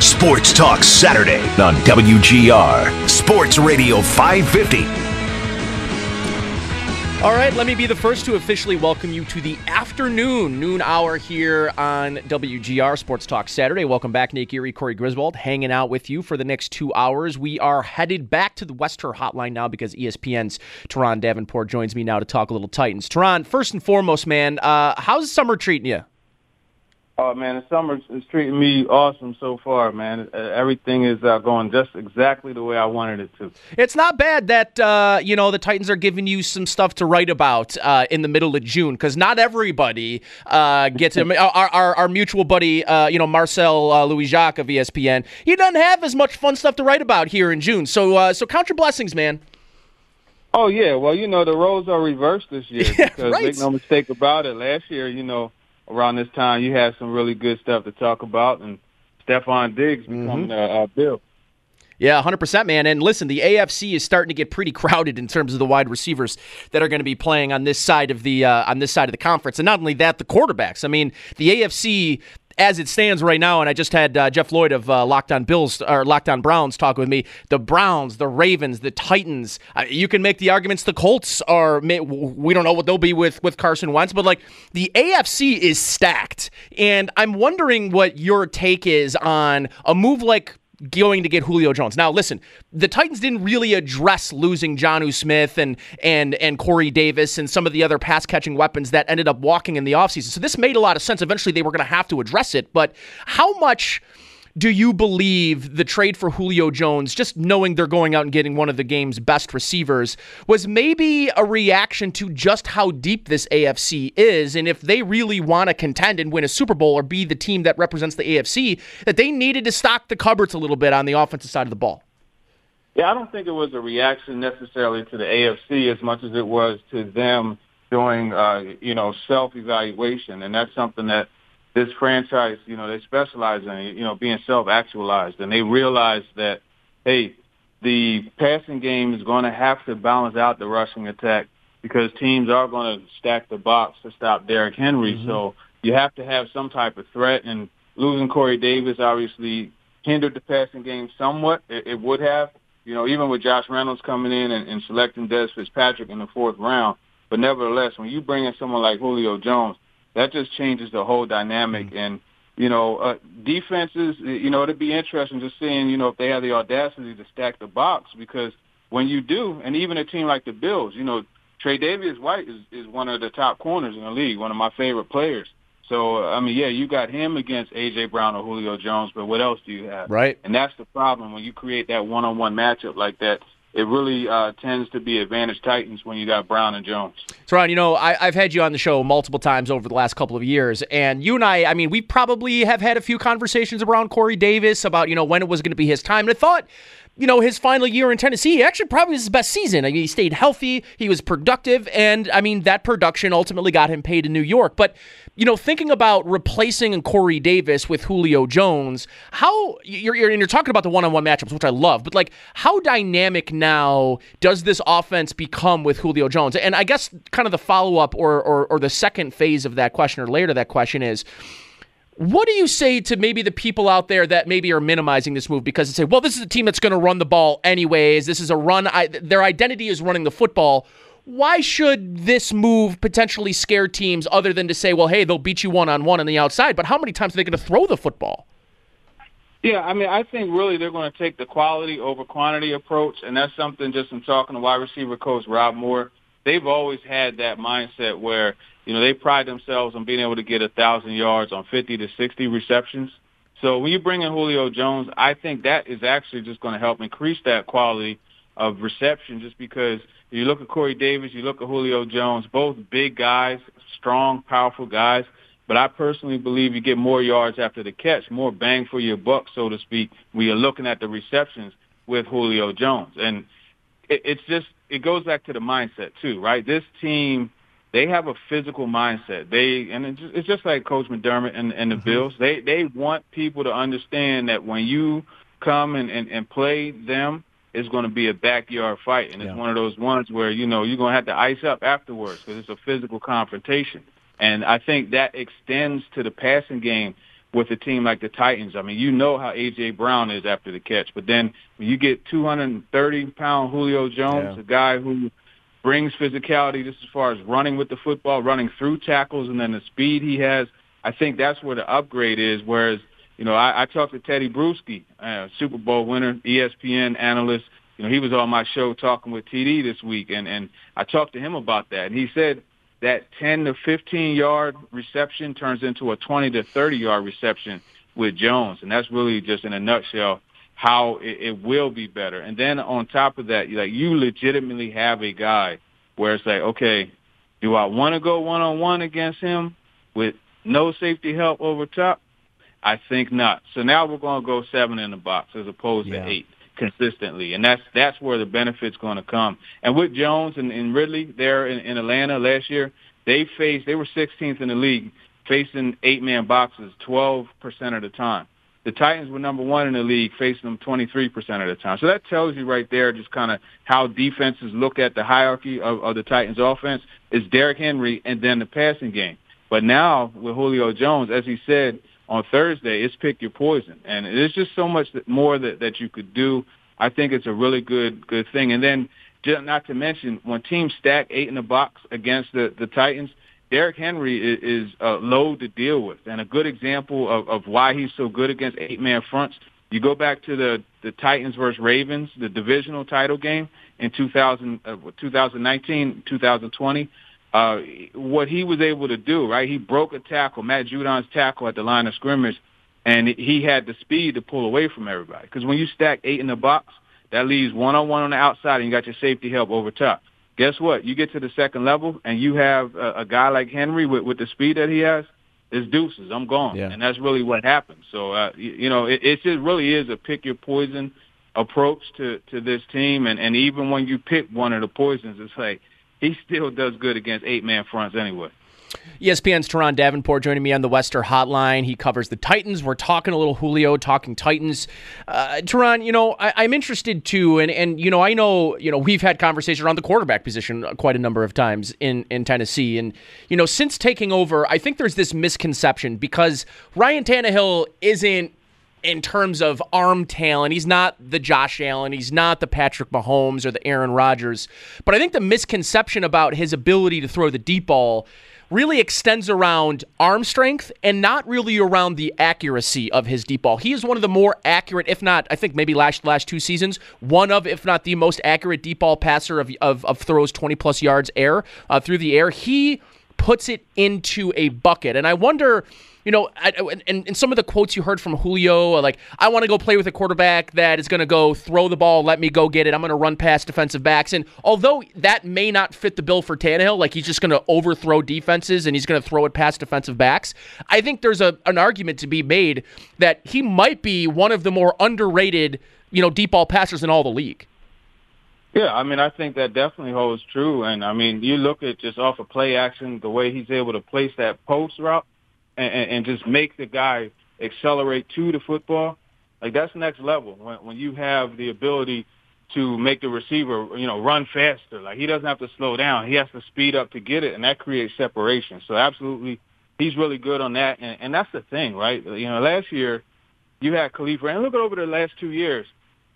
Sports Talk Saturday on WGR Sports Radio 550. All right, let me be the first to officially welcome you to the afternoon, noon hour here on WGR Sports Talk Saturday. Welcome back, Nick Erie, Corey Griswold, hanging out with you for the next two hours. We are headed back to the Wester Hotline now because ESPN's Turron Davenport joins me now to talk a little Titans. Turron, first and foremost, man, uh, how's summer treating you? Oh man, the summer is treating me awesome so far, man. Uh, everything is uh, going just exactly the way I wanted it to. It's not bad that uh, you know the Titans are giving you some stuff to write about uh, in the middle of June because not everybody uh, gets it. Our, our, our, mutual buddy, uh, you know Marcel Louis Jacques of ESPN, he doesn't have as much fun stuff to write about here in June. So so count your blessings, man. Oh yeah, well you know the roles are reversed this year yeah, because right. make no mistake about it. Last year, you know around this time, you had some really good stuff to talk about, and Stefon Diggs becoming mm-hmm. a, a Bill. Yeah, 100%, man. And listen, the AFC is starting to get pretty crowded in terms of the wide receivers that are going to be playing on this side of the uh, on this side of the conference. And not only that, the quarterbacks. I mean, the AFC as it stands right now, and I just had uh, Jeff Lloyd of uh, Locked On Bills or Locked On Browns talk with me. The Browns, the Ravens, the Titans. Uh, you can make the arguments the Colts are. We don't know what they'll be with with Carson Wentz, but like the AFC is stacked, and I'm wondering what your take is on a move like going to get Julio Jones. Now, listen, the Titans didn't really address losing Jonnu Smith and and and Corey Davis and some of the other pass catching weapons that ended up walking in the offseason. So this made a lot of sense. Eventually, they were going to have to address it. But how much? Do you believe the trade for Julio Jones, just knowing they're going out and getting one of the game's best receivers, was maybe a reaction to just how deep this AFC is? And if they really want to contend and win a Super Bowl or be the team that represents the AFC, that they needed to stock the cupboards a little bit on the offensive side of the ball? Yeah, I don't think it was a reaction necessarily to the AFC as much as it was to them doing, uh, you know, self-evaluation. And that's something that this franchise, you know, they specialize in, you know, being self-actualized, and they realize that, hey, the passing game is going to have to balance out the rushing attack because teams are going to stack the box to stop Derrick Henry. Mm-hmm. So you have to have some type of threat, and losing Corey Davis obviously hindered the passing game somewhat. It, it would have, you know, even with Josh Reynolds coming in and, and selecting Dez Fitzpatrick in the fourth round. But nevertheless, when you bring in someone like Julio Jones, that just changes the whole dynamic. Mm-hmm. And you know, uh, defenses, you know, it'd be interesting just seeing, you know, if they have the audacity to stack the box because when you do, and even a team like the Bills, you know, Tre'Davious White is, is one of the top corners in the league, one of my favorite players. So, I mean, yeah, you got him against A.J. Brown or Julio Jones, but what else do you have? Right. And that's the problem when you create that one-on-one matchup like that it really uh, tends to be advantage Titans when you got Brown and Jones. Ron, you know, I, have had you on the show multiple times over the last couple of years, and you and I, I mean, we probably have had a few conversations around Corey Davis about, you know, when it was going to be his time. And I thought, you know, his final year in Tennessee, actually probably was his best season. I mean, he stayed healthy, he was productive, and I mean, that production ultimately got him paid in New York. But, you know, thinking about replacing Corey Davis with Julio Jones, how you're, you're, you're talking about the one on one matchups, which I love, but like, how dynamic now does this offense become with Julio Jones? And I guess kind of the follow up or, or, or the second phase of that question or later that question is, what do you say to maybe the people out there that maybe are minimizing this move because they say, well, this is a team that's going to run the ball anyways. This is a run. I, their identity is running the football. Why should this move potentially scare teams other than to say, well, hey, they'll beat you one on one on the outside? But how many times are they going to throw the football? Yeah, I mean, I think really they're going to take the quality over quantity approach, and that's something just from talking to wide receiver coach Rob Moore. They've always had that mindset where you know, they pride themselves on being able to get a thousand yards on 50 to 60 receptions. So when you bring in Julio Jones, I think that is actually just going to help increase that quality of reception just because you look at Corey Davis, you look at Julio Jones, both big guys, strong, powerful guys. But I personally believe you get more yards after the catch, more bang for your buck, so to speak, when you're looking at the receptions with Julio Jones. And it, it's just, it goes back to the mindset too, right? This team, they have a physical mindset. They, and it's just, it's just like Coach McDermott and, and the mm-hmm. Bills. They, they want people to understand that when you come and, and, and play them, it's going to be a backyard fight, and it's one of those ones where you know you're going to have to ice up afterwards because it's a physical confrontation. And I think that extends to the passing game with a team like the Titans. I mean, you know how AJ Brown is after the catch, but then when you get 230 pound Julio Jones, yeah. a guy who brings physicality just as far as running with the football, running through tackles, and then the speed he has. I think that's where the upgrade is. Whereas you know, I, I talked to Tedy Bruschi, uh, Super Bowl winner, ESPN analyst. You know, he was on my show talking with TD this week, and and I talked to him about that, and he said that 10 to 15 yard reception turns into a 20 to 30 yard reception with Jones, and that's really just in a nutshell how it, it will be better. And then on top of that, like you legitimately have a guy where it's like, okay, do I want to go one on one against him with no safety help over top? I think not. So now we're going to go seven in the box as opposed yeah. to eight consistently, and that's that's where the benefit's going to come. And with Jones and, and Ridley there in, in Atlanta last year, they faced they were 16th in the league facing eight man boxes 12 percent of the time. The Titans were number one in the league, facing them 23% of the time. So that tells you right there just kind of how defenses look at the hierarchy of, of the Titans offense. Is Derrick Henry and then the passing game. But now with Julio Jones, as he said, on Thursday, it's pick your poison, and there's just so much more that that you could do. I think it's a really good good thing. And then, just not to mention, when teams stack eight in the box against the the Titans, Derrick Henry is, is a load to deal with, and a good example of, of why he's so good against eight man fronts. You go back to the the Titans versus Ravens, the divisional title game in 2000, uh, 2019, 2020 uh, what he was able to do, right? He broke a tackle, Matt Judon's tackle at the line of scrimmage, and he had the speed to pull away from everybody. Because when you stack eight in the box, that leaves one on one on the outside, and you got your safety help over top. Guess what? You get to the second level, and you have a, a guy like Henry with, with the speed that he has. It's deuces. I'm gone, yeah. and that's really what happened. So, uh, you, you know, it, it just really is a pick your poison approach to to this team, and and even when you pick one of the poisons, it's like he still does good against eight man fronts anyway. ESPN's Turron Davenport joining me on the Wester Hotline. He covers the Titans. We're talking a little Julio, talking Titans. Uh, Turron, you know, I, am interested too, and and you know, I know, you know, we've had conversation around the quarterback position quite a number of times in in Tennessee, and you know, since taking over, I think there's this misconception because Ryan Tannehill isn't in terms of arm talent. He's not the Josh Allen. He's not the Patrick Mahomes or the Aaron Rodgers. But I think the misconception about his ability to throw the deep ball really extends around arm strength and not really around the accuracy of his deep ball. He is one of the more accurate, if not, I think maybe last last two seasons, one of, if not the most accurate deep ball passer of, of, of throws 20 plus yards air uh, through the air. He puts it into a bucket. And I wonder you know, and, and some of the quotes you heard from Julio, uh, like, I want to go play with a quarterback that is going to go throw the ball, let me go get it. I'm going to run past defensive backs. And although that may not fit the bill for Tannehill, like he's just going to overthrow defenses and he's going to throw it past defensive backs, I think there's a, an argument to be made that he might be one of the more underrated, you know, deep ball passers in all the league. Yeah, I mean, I think that definitely holds true. And I mean, you look at just off of play action, the way he's able to place that post route and, and just make the guy accelerate to the football, like that's next level. When, when you have the ability to make the receiver, you know, run faster, like he doesn't have to slow down. He has to speed up to get it, and that creates separation. So absolutely, he's really good on that. And, and that's the thing, right? You know, last year you had Kalif Raymond. Look at over the last two years,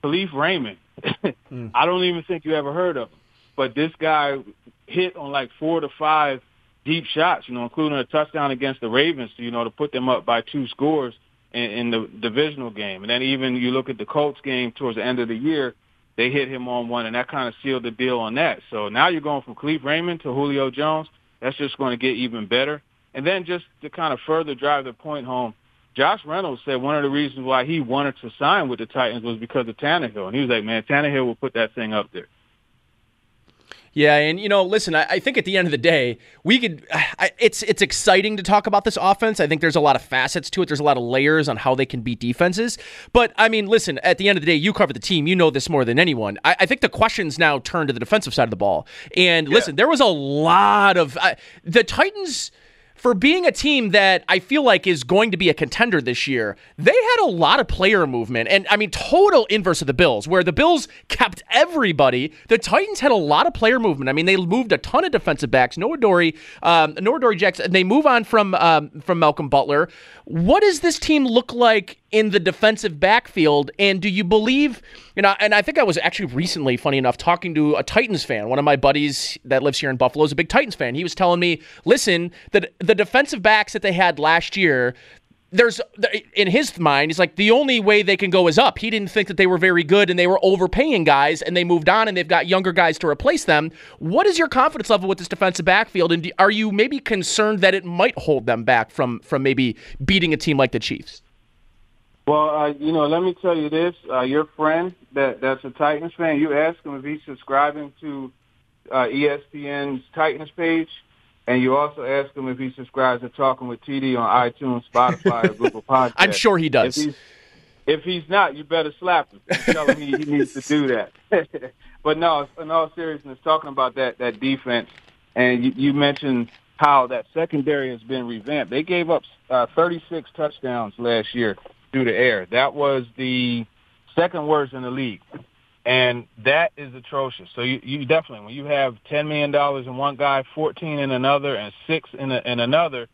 Kalif Raymond. mm. I don't even think you ever heard of him, but this guy hit on like four to five deep shots, you know, including a touchdown against the Ravens, you know, to put them up by two scores in, in the divisional game. And then even you look at the Colts game towards the end of the year, they hit him on one, and that kind of sealed the deal on that. So now you're going from Kalif Raymond to Julio Jones. That's just going to get even better. And then just to kind of further drive the point home, Josh Reynolds said one of the reasons why he wanted to sign with the Titans was because of Tannehill. And he was like, man, Tannehill will put that thing up there. Yeah, and you know, listen, I, I, think at the end of the day, we could. I, it's it's exciting to talk about this offense. I think there's a lot of facets to it. There's a lot of layers on how they can beat defenses. But I mean, listen, at the end of the day, you cover the team. You know this more than anyone. I, I think the questions now turn to the defensive side of the ball. And yeah. listen, there was a lot of the Titans for being a team that I feel like is going to be a contender this year, they had a lot of player movement. And I mean, total inverse of the Bills, where the Bills kept everybody. The Titans had a lot of player movement. I mean, they moved a ton of defensive backs. Noah Dory, um, Adoree' Jackson. They move on from um, from Malcolm Butler. What does this team look like in the defensive backfield? And do you believe, you know, and I think I was actually recently, funny enough, talking to a Titans fan. One of my buddies that lives here in Buffalo is a big Titans fan. He was telling me, listen, that defensive backs that they had last year, there's in his mind, he's like the only way they can go is up. He didn't think that they were very good and they were overpaying guys and they moved on and they've got younger guys to replace them. What is your confidence level with this defensive backfield and are you maybe concerned that it might hold them back from from maybe beating a team like the Chiefs? Well, uh, you know, let me tell you this: uh, your friend that that's a Titans fan, you ask him if he's subscribing to uh, ESPN's Titans page and you also ask him if he subscribes to Talking with TD on iTunes, Spotify, or Google Podcasts. I'm sure he does. If he's, if he's not, you better slap him. Tell him he, he needs to do that. but no, in all seriousness, talking about that that defense, and you, you mentioned how that secondary has been revamped. They gave up uh, 36 touchdowns last year through the air. That was the second worst in the league. And that is atrocious. So you, you definitely, when you have $10 million in one guy, 14 in another, and six in, a, in another,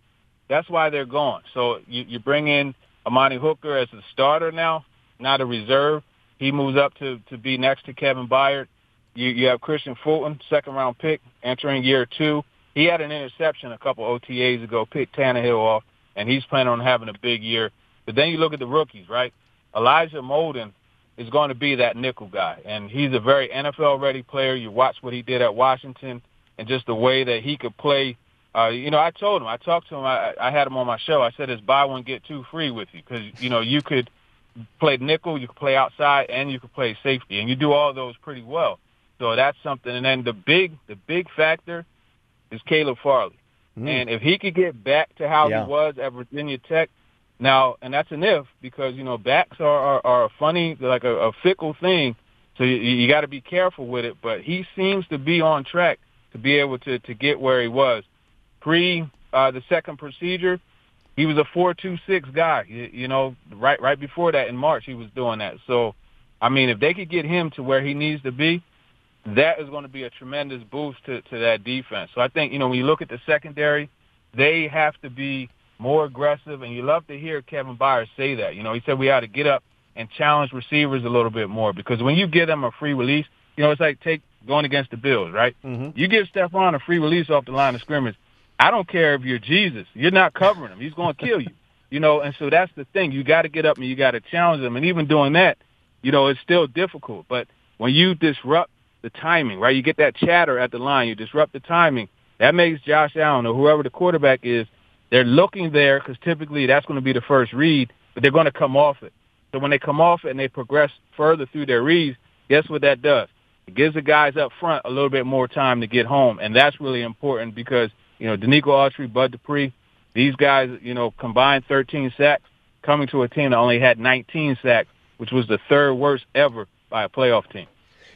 that's why they're gone. So you, you bring in Amani Hooker as a starter now, not a reserve. He moves up to, to be next to Kevin Byard. You, you have Kristian Fulton, second round pick, entering year two. He had an interception a couple OTAs ago, picked Tannehill off, and he's planning on having a big year. But then you look at the rookies, right? Elijah Molden is going to be that nickel guy. And he's a very NFL ready player. You watch what he did at Washington and just the way that he could play. Uh, you know, I told him, I talked to him, I, I had him on my show. I said, it's buy one, get two free with you. Cause, you know, you could play nickel, you could play outside, and you could play safety. And you do all those pretty well. So that's something. And then the big, the big factor is Caleb Farley. Mm. And if he could get back to how yeah. he was at Virginia Tech, now, and that's an if because you know backs are are, are a funny, like a, a fickle thing. So you, you got to be careful with it. But he seems to be on track to be able to to get where he was pre uh, the second procedure. He was a four two six guy. You, you know, right right before that in March he was doing that. So, I mean, if they could get him to where he needs to be, that is going to be a tremendous boost to to that defense. So I think you know when you look at the secondary, they have to be more aggressive, and you love to hear Kevin Byard say that. You know, he said we ought to get up and challenge receivers a little bit more because when you give them a free release, you know, it's like take going against the Bills, right? Mm-hmm. You give Stefon a free release off the line of scrimmage. I don't care if you're Jesus. You're not covering him. He's going to kill you. You know, and so that's the thing. You got to get up and you got to challenge them. And even doing that, you know, it's still difficult. But when you disrupt the timing, right? You get that chatter at the line. You disrupt the timing. That makes Josh Allen or whoever the quarterback is they're looking there because typically that's going to be the first read, but they're going to come off it. So when they come off it and they progress further through their reads, guess what that does? It gives the guys up front a little bit more time to get home, and that's really important because you know Denico Autry, Bud Dupree, these guys, you know, combined 13 sacks, coming to a team that only had 19 sacks, which was the third worst ever by a playoff team.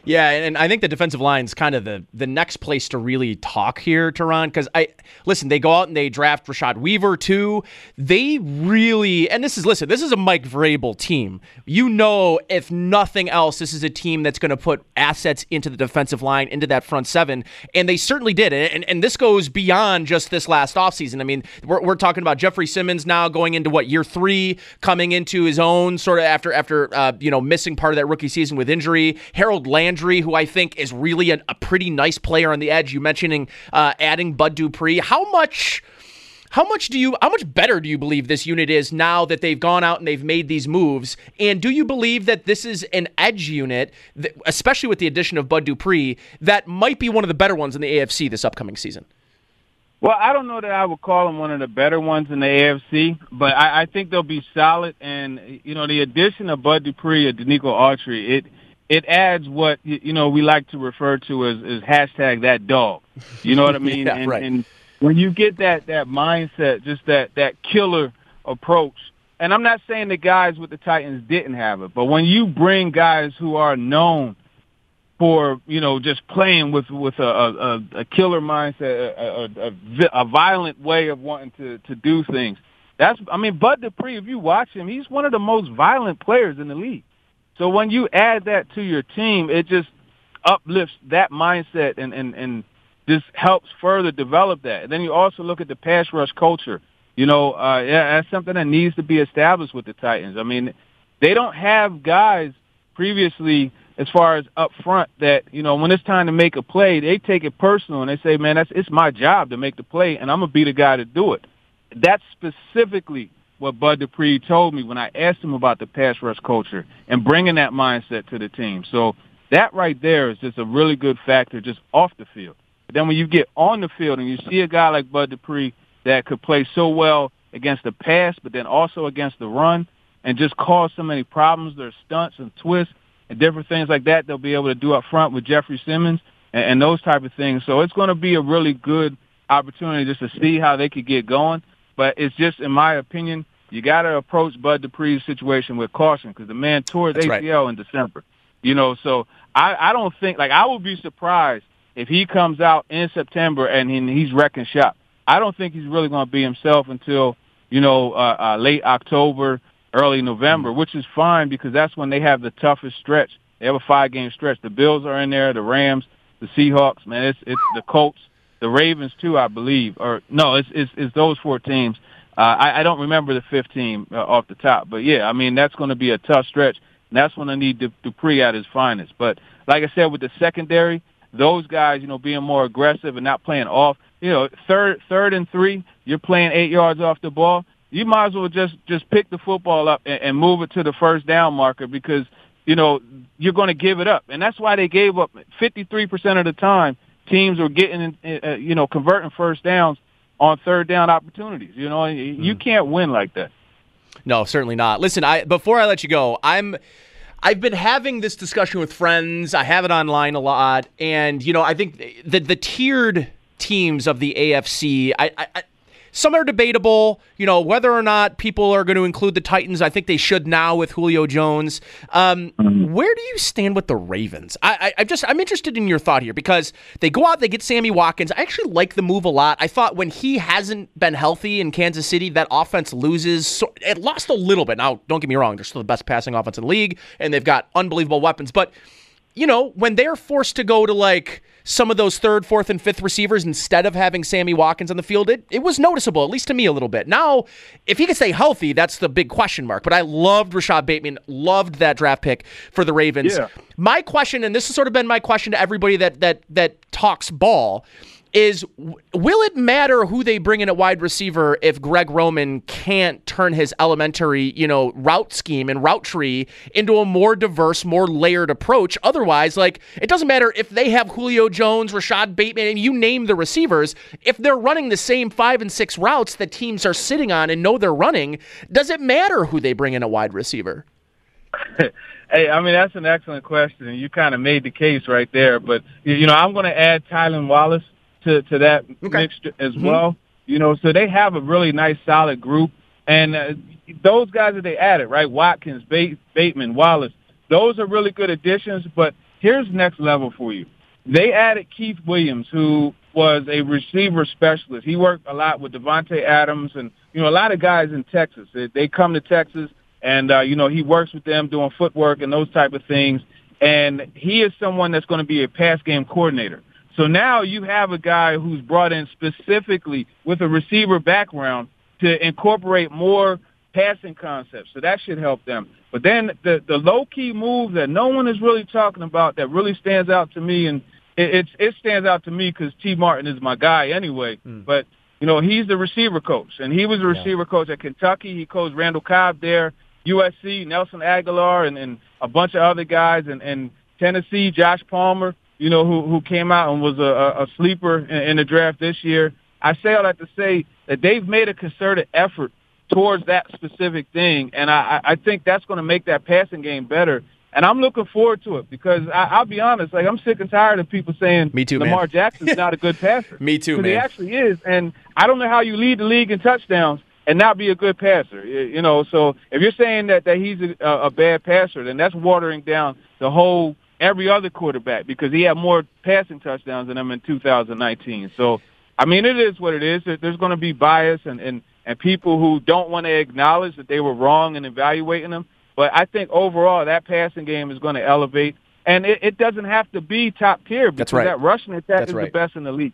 Yeah, and I think the defensive line is kind of the the next place to really talk here, Turron, because I listen. They go out and they draft Rashad Weaver too. They really, and this is listen. This is a Mike Vrabel team. You know, if nothing else, this is a team that's going to put assets into the defensive line, into that front seven, and they certainly did. And and this goes beyond just this last offseason. I mean, we're we're talking about Jeffrey Simmons now going into what year three, coming into his own sort of after after uh, you know missing part of that rookie season with injury. Harold Land Landry, who I think is really a, a pretty nice player on the edge. You mentioning uh, adding Bud Dupree. How much? How much do you? How much better do you believe this unit is now that they've gone out and they've made these moves? And do you believe that this is an edge unit, that, especially with the addition of Bud Dupree, that might be one of the better ones in the AFC this upcoming season? Well, I don't know that I would call them one of the better ones in the AFC, but I, I think they'll be solid. And you know, the addition of Bud Dupree and Denico Autry, it it adds what you know we like to refer to as, as hashtag that dog. You know what I mean? yeah, and, right. and when you get that that mindset, just that that killer approach. And I'm not saying the guys with the Titans didn't have it, but when you bring guys who are known for you know just playing with with a a, a killer mindset, a, a, a, violent way of wanting to to do things. That's I mean Bud Dupree. If you watch him, he's one of the most violent players in the league. So when you add that to your team, it just uplifts that mindset and, and, and just helps further develop that. And then you also look at the pass rush culture. You know, uh, yeah, that's something that needs to be established with the Titans. I mean, they don't have guys previously as far as up front that, you know, when it's time to make a play, they take it personal and they say, man, that's, it's my job to make the play and I'm going to be the guy to do it. That's specifically what Bud Dupree told me when I asked him about the pass rush culture and bringing that mindset to the team. So that right there is just a really good factor just off the field. But then when you get on the field and you see a guy like Bud Dupree that could play so well against the pass, but then also against the run and just cause so many problems, their stunts and twists and different things like that they'll be able to do up front with Jeffrey Simmons and, and those type of things. So it's going to be a really good opportunity just to see how they could get going. But it's just, in my opinion, you got to approach Bud Dupree's situation with caution because the man tore his That's ACL right. in December. You know, so I, I don't think like I would be surprised if he comes out in September and he, he's wrecking shop. I don't think he's really going to be himself until you know uh, uh, late October, early November, mm-hmm. which is fine because that's when they have the toughest stretch. They have a five game stretch. The Bills are in there, the Rams, the Seahawks. Man, it's it's the Colts, the Ravens too, I believe. Or no, it's it's, it's those four teams. Uh, I, I don't remember the fifth team uh, off the top, but yeah, I mean that's going to be a tough stretch. And that's when I need Du- Dupree at his finest. But like I said, with the secondary, those guys, you know, being more aggressive and not playing off. You know, third, third and three, you're playing eight yards off the ball. You might as well just just pick the football up and, and move it to the first down marker because you know you're going to give it up, and that's why they gave up 53% of the time. Teams were getting, uh, you know, converting first downs on third down opportunities. You know, you hmm. can't win like that. No, certainly not. Listen, I before I let you go, I'm I've been having this discussion with friends. I have it online a lot, and you know, I think the the tiered teams of the AFC, I, I some are debatable, you know, whether or not people are going to include the Titans. I think they should now with Julio Jones. Um, mm-hmm. Where do you stand with the Ravens? I, I, just I'm interested in your thought here because they go out, they get Sammy Watkins. I actually like the move a lot. I thought when he hasn't been healthy in Kansas City, that offense loses. So it lost a little bit. Now, don't get me wrong, they're still the best passing offense in the league, and they've got unbelievable weapons, but you know, when they're forced to go to like some of those third, fourth, and fifth receivers instead of having Sammy Watkins on the field, it, it was noticeable, at least to me a little bit. Now, if he can stay healthy, that's the big question mark. But I loved Rashod Bateman, loved that draft pick for the Ravens. Yeah. My question, and this has sort of been my question to everybody that that that talks ball, is will it matter who they bring in at wide receiver if Greg Roman can't turn his elementary, you know, route scheme and route tree into a more diverse, more layered approach? Otherwise, like it doesn't matter if they have Julio Jones, Rashod Bateman, and you name the receivers, if they're running the same five and six routes that teams are sitting on and know they're running, does it matter who they bring in a wide receiver? Hey, I mean that's an excellent question, you kind of made the case right there. But you know, I'm going to add Tylan Wallace to to that okay. mixture as mm-hmm. well. You know, so they have a really nice, solid group, and uh, those guys that they added, right? Watkins, Bate, Bateman, Wallace, those are really good additions. But here's next level for you. They added Keith Williams, who was a receiver specialist. He worked a lot with Davante Adams, and you know, a lot of guys in Texas. They, they come to Texas, and uh, you know, he works with them doing footwork and those type of things. And he is someone that's going to be a pass game coordinator. So now you have a guy who's brought in specifically with a receiver background to incorporate more passing concepts. So that should help them. But then the the low key move that no one is really talking about that really stands out to me, and it it, stands out to me because Tee Martin is my guy anyway. Mm. But you know he's the receiver coach, and he was a receiver yeah. coach at Kentucky. He coached Randall Cobb there, USC, Nelson Agholor, and, and a bunch of other guys, and, and Tennessee, Josh Palmer you know, who who came out and was a, a sleeper in, in the draft this year. I say all that to say that they've made a concerted effort towards that specific thing, and I, I think that's going to make that passing game better. And I'm looking forward to it because I, I'll be honest, like I'm sick and tired of people saying Me too, Lamar man. Jackson's not a good passer. Me too, man. He actually is, and I don't know how you lead the league in touchdowns and not be a good passer. You know, so if you're saying that that he's a, a bad passer, then that's watering down the whole every other quarterback because he had more passing touchdowns than them in 2019. So, I mean, it is what it is. There's going to be bias and and and people who don't want to acknowledge that they were wrong in evaluating them. But I think overall that passing game is going to elevate, and it, it doesn't have to be top tier because That's right. that rushing attack That's is right. the best in the league.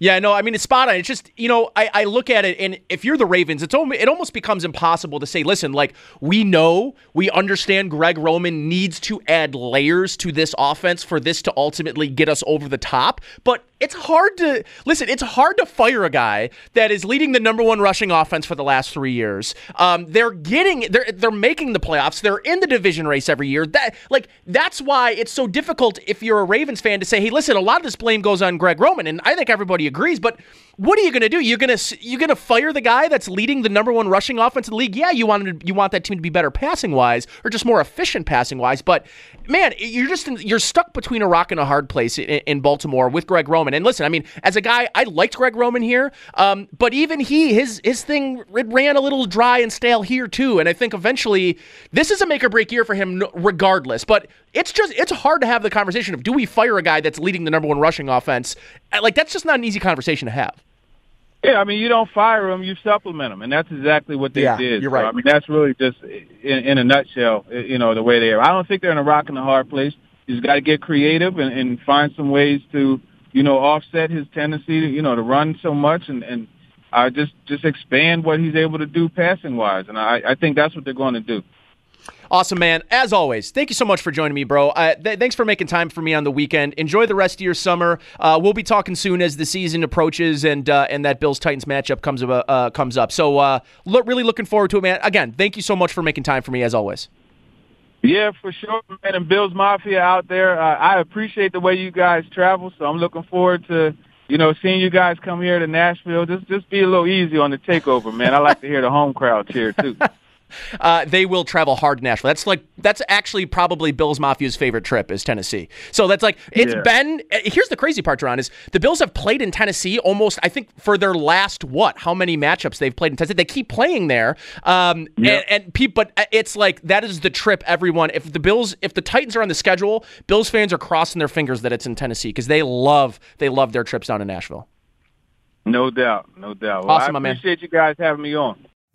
Yeah, no, I mean it's spot on. It's just you know I, I look at it and if you're the Ravens, it's it almost becomes impossible to say, listen, like we know we understand Greg Roman needs to add layers to this offense for this to ultimately get us over the top, but it's hard to listen. It's hard to fire a guy that is leading the number one rushing offense for the last three years. Um, they're getting they're they're making the playoffs. They're in the division race every year. That like that's why it's so difficult if you're a Ravens fan to say, hey, listen, a lot of this blame goes on Greg Roman, and I think everybody agrees. But what are you going to do? You're going to you're going to fire the guy that's leading the number one rushing offense in the league? Yeah, you want you want that team to be better passing wise or just more efficient passing wise. But man, you're just you're stuck between a rock and a hard place in, in Baltimore with Greg Roman. And listen, I mean, as a guy, I liked Greg Roman here, um, but even he his his thing it ran a little dry and stale here too. And I think eventually this is a make or break year for him, regardless. But it's just it's hard to have the conversation of do we fire a guy that's leading the number one rushing offense? Uh, Like that's just not an easy conversation to have. Yeah, I mean, you don't fire them, you supplement them, and that's exactly what they Yeah, did. you're So, right. I mean, that's really just in, in a nutshell, you know, the way they are. I don't think they're in a rock and a hard place. He's got to get creative and, and find some ways to, you know, offset his tendency to, you know, to run so much and and uh, just just expand what he's able to do passing wise. And I, I think that's what they're going to do. Awesome, man. As always, thank you so much for joining me, bro. Uh, th- thanks for making time for me on the weekend. Enjoy the rest of your summer. Uh, we'll be talking soon as the season approaches and uh, and that Bills Titans matchup comes up. Uh, comes up. So, uh, look, really looking forward to it, man. Again, thank you so much for making time for me, as always. Yeah, for sure, man. And Bills Mafia out there. Uh, I appreciate the way you guys travel, so I'm looking forward to, you know, seeing you guys come here to Nashville. Just just be a little easy on the takeover, man. I like to hear the home crowd cheer too. Uh, they will travel hard to Nashville. That's like that's actually probably Bills Mafia's favorite trip is Tennessee. So that's like it's Yeah. been. uh, Here's the crazy part, Ron, is the Bills have played in Tennessee almost. I think for their last what? How many matchups they've played in Tennessee? They keep playing there. Um, Yep. and, and people, but it's like that is the trip. Everyone, if the Bills, if the Titans are on the schedule, Bills fans are crossing their fingers that it's in Tennessee because they love they love their trips down to Nashville. No doubt, no doubt. Well, Awesome, my I man. appreciate you guys having me on.